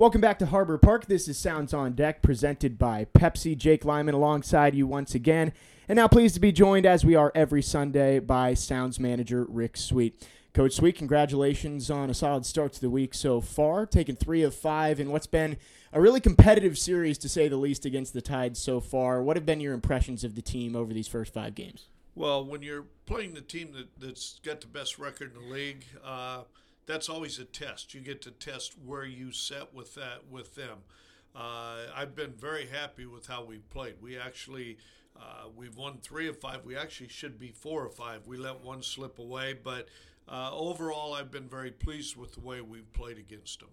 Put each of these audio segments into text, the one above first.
Welcome back to Harbor Park. This is Sounds on Deck presented by Pepsi. Jake Lyman alongside you once again. And now pleased to be joined as we are every Sunday by Sounds manager Rick Sweet. Coach Sweet, congratulations on a solid start to the week so far, taking three of five in what's been a really competitive series to say the least against the Tide so far. What have been your impressions of the team over these first five games? Well, when you're playing the team that, that's got the best record in the league, uh, that's always a test. You get to test where you set with that with them. Uh, I've been very happy with how we've played. We actually uh, we've won three of five. We actually should be four or five. We let one slip away, but uh, overall, I've been very pleased with the way we've played against them.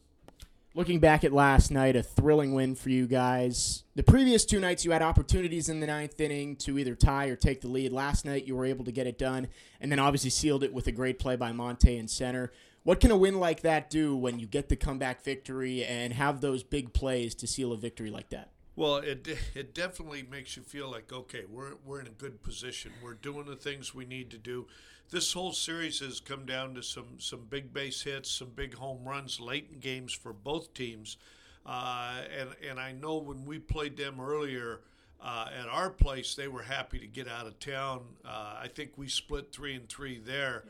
Looking back at last night, a thrilling win for you guys. The previous two nights, you had opportunities in the ninth inning to either tie or take the lead. Last night, you were able to get it done, and then obviously sealed it with a great play by Monte in center. What can a win like that do when you get the comeback victory and have those big plays to seal a victory like that? Well, it it definitely makes you feel like okay, we're we're in a good position. We're doing the things we need to do. This whole series has come down to some some big base hits, some big home runs late in games for both teams, uh, and and I know when we played them earlier. Uh, at our place, they were happy to get out of town. Uh, I think we split three and three there,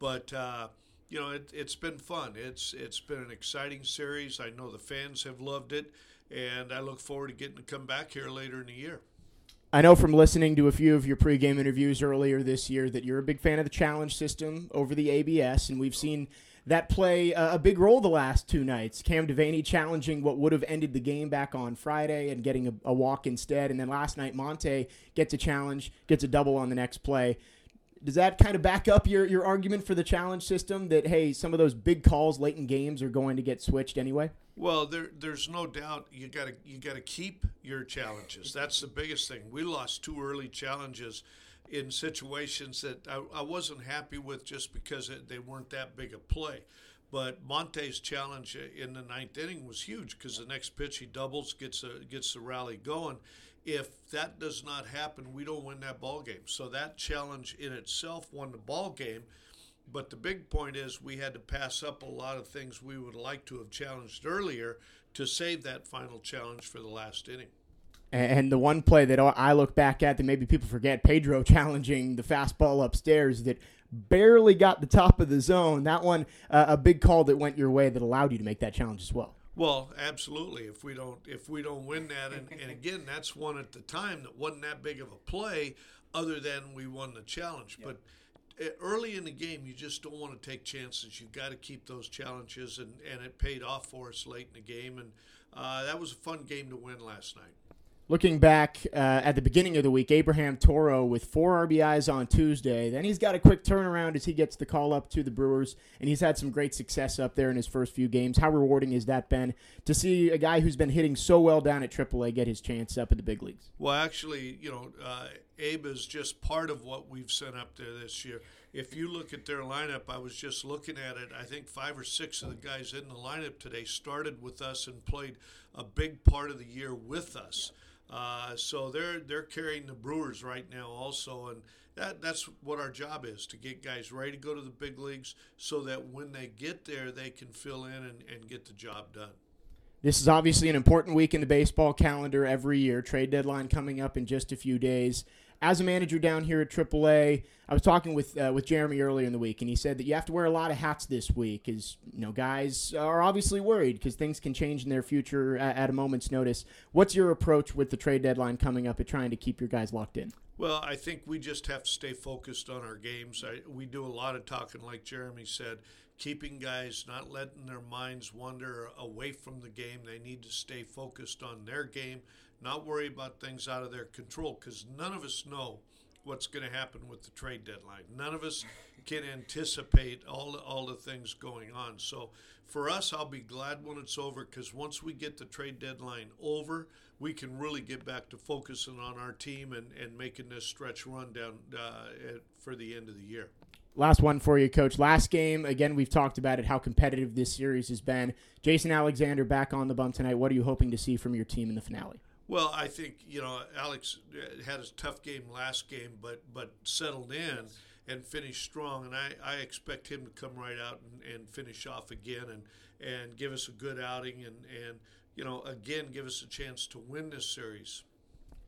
but uh, you know, it, has been fun. It's it's been an exciting series. I know the fans have loved it, and I look forward to getting to come back here later in the year. I know from listening to a few of your pregame interviews earlier this year that you're a big fan of the challenge system over the ABS, and we've seen that play a big role the last two nights. Cam Devanney challenging what would have ended the game back on Friday and getting a, a walk instead, and then last night Monte gets a challenge, gets a double on the next play does that kind of back up your, your argument for the challenge system that hey some of those big calls late in games are going to get switched anyway? Well there there's no doubt you got to you got to keep your challenges. That's the biggest thing. We lost two early challenges in situations that I, I wasn't happy with just because it, they weren't that big a play but Monte's challenge in the ninth inning was huge because the next pitch he doubles, gets a, gets the rally going, if that does not happen, we don't win that ball game. So that challenge in itself won the ball game. But the big point is we had to pass up a lot of things we would like to have challenged earlier to save that final challenge for the last inning. And the one play that I look back at that maybe people forget, Pedro challenging the fastball upstairs that barely got the top of the zone. That one, uh, a big call that went your way that allowed you to make that challenge as well. Well, absolutely. If we don't if we don't win that, and, and again, that's one at the time that wasn't that big of a play, other than we won the challenge. But eh, early in the game, you just don't want to take chances. You've got to keep those challenges, and, and it paid off for us late in the game. And uh, that was a fun game to win last night. Looking back uh, at the beginning of the week, Abraham Toro with four RBIs on Tuesday. Then he's got a quick turnaround as he gets the call up to the Brewers, and he's had some great success up there in his first few games. How rewarding has that been to see a guy who's been hitting so well down at AAA get his chance up at the big leagues? Well, actually, you know, uh, Abe is just part of what we've sent up there this year. If you look at their lineup, I was just looking at it. I think five or six of the guys in the lineup today started with us and played a big part of the year with us. Uh, so they're they're carrying the Brewers right now also, and that that's what our job is to get guys ready to go to the big leagues, so that when they get there, they can fill in and, and get the job done. This is obviously an important week in the baseball calendar every year. Trade deadline coming up in just a few days as a manager down here at AAA, I was talking with uh, with Jeremy earlier in the week, and he said that you have to wear a lot of hats this week, because you know guys are obviously worried because things can change in their future at, at, a moment's notice. What's your approach with the trade deadline coming up at trying to keep your guys locked in? Well, I think we just have to stay focused on our games. I, we do a lot of talking, like Jeremy said, keeping guys not letting their minds wander away from the game. They need to stay focused on their game not worry about things out of their control because none of us know what's going to happen with the trade deadline. None of us can anticipate all all the things going on. So for us, I'll be glad when it's over because once we get the trade deadline over, we can really get back to focusing on our team and, and making this stretch run down uh, at, for the end of the year. Last one for you, Coach. Last game, again, we've talked about it, how competitive this series has been. Jason Alexander back on the bump tonight. What are you hoping to see from your team in the finale? Well, I think you know Alex uh, had a tough game last game, but but settled in, and finished strong. And I, I expect him to come right out and, and finish off again and, and give us a good outing and, and, you know, again, give us a chance to win this series.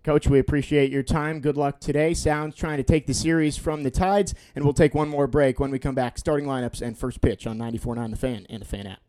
Coach, we appreciate your time. Good luck today. Sounds trying to take the series from the Tides, and we'll take one more break when we come back. Starting lineups and first pitch on 94.9 The Fan and the Fan app.